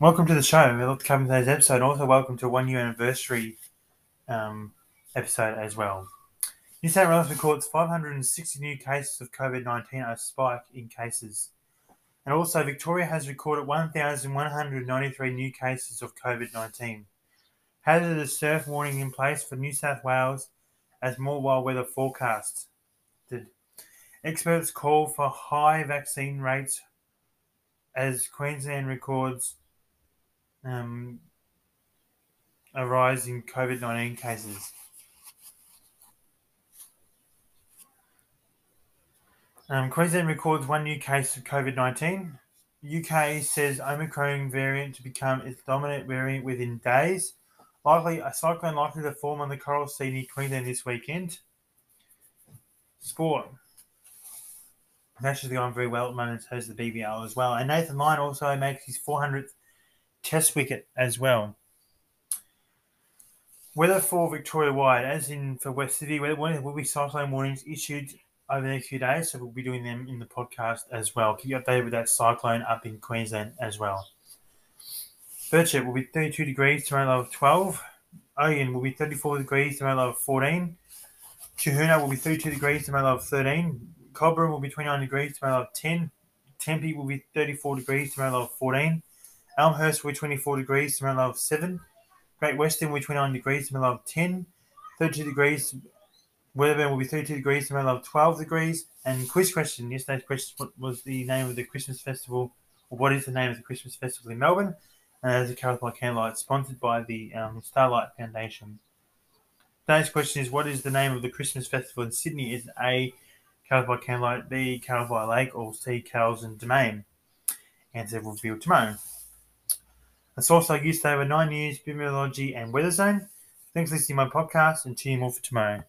Welcome to the show. Love to cover today's episode. Also, welcome to one year anniversary um, episode as well. New South Wales records 560 new cases of COVID 19, a spike in cases. And also, Victoria has recorded 1,193 new cases of COVID 19. Hazardous surf warning in place for New South Wales as more wild weather forecasts. Experts call for high vaccine rates as Queensland records um, a rise in COVID 19 cases. Um, Queensland records one new case of COVID 19. UK says Omicron variant to become its dominant variant within days. Likely, a cyclone likely to form on the Coral Sea near Queensland this weekend. Sport. The Ashes going very well at the moment, so is the BBL as well. And Nathan Lyon also makes his 400th Test wicket as well. Weather for Victoria wide, as in for West City, there will be cyclone warnings issued over the next few days, so we'll be doing them in the podcast as well. Keep you updated with that cyclone up in Queensland as well. Birchip will be 32 degrees to level 12. Oyen will be 34 degrees to level 14. Tahuna will be 32 degrees to level 13. Cobram will be 29 degrees to level 10. Tempe will be 34 degrees to level 14. Elmhurst will be 24 degrees to around level 7. Great Western will be 29 degrees to around level 10. 32 degrees Wedderburn will be 32 degrees to around level 12 degrees. And quiz question yesterday's question what was the name of the Christmas festival, or what is the name of the Christmas festival in Melbourne? And is the Carols by Candlelight, sponsored by the um, Starlight Foundation. Today's question is what is the name of the Christmas festival in Sydney? Is it A. Carols by Candlelight, B. Carols by Lake, or C. Carols and Domain? Answer will be revealed tomorrow. A source I used over nine years, Bibliology and Weatherzone. Thanks for listening to my podcast and tune in more for tomorrow.